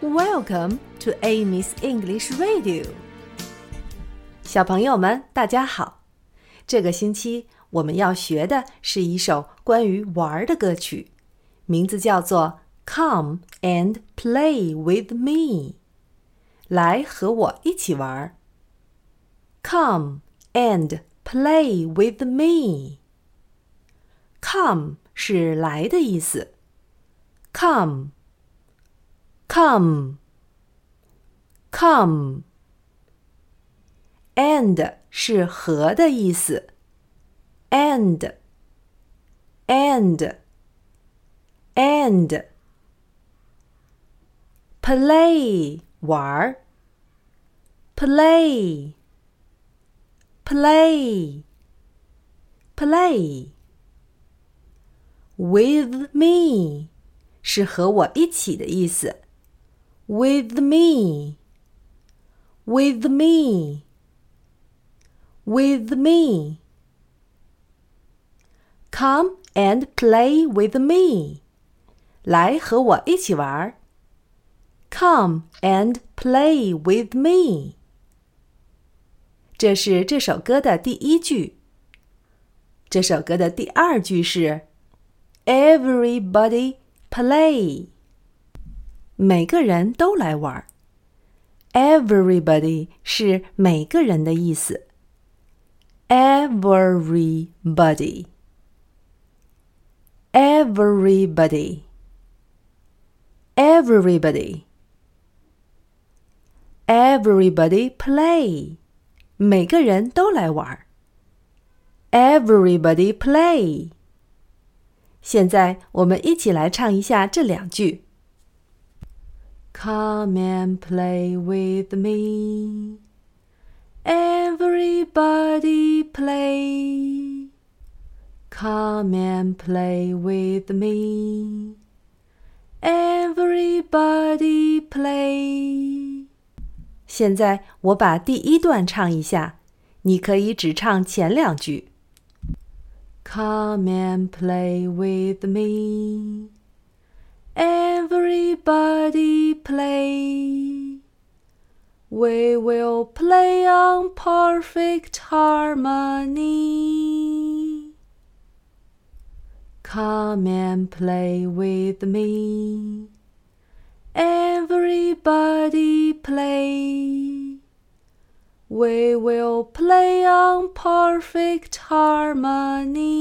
Welcome to Amy's English Radio。小朋友们，大家好！这个星期我们要学的是一首关于玩的歌曲，名字叫做《Come and Play with Me》。来和我一起玩。Come and play with me. Come 是来的意思。Come, come, come. And 是和的意思。And, and, and. Play 玩儿。Play play, play. With me 是和我一起的意思。 With me, with me, with me. Come and play with me. 来和我一起玩。Come and play with me. 这是这首歌的第一句。这首歌的第二句是 “Everybody play”， 每个人都来玩儿。Everybody 是每个人的意思。Everybody, everybody, everybody, everybody play. 每个人都来玩儿。Everybody play。现在我们一起来唱一下这两句。Come and play with me. Everybody play. Come and play with me. Everybody play. 现在我把第一段唱一下，你可以只唱前两句。Come and play with me, everybody play. We will play on perfect harmony. Come and play with me. Everybody play. We will play on perfect harmony.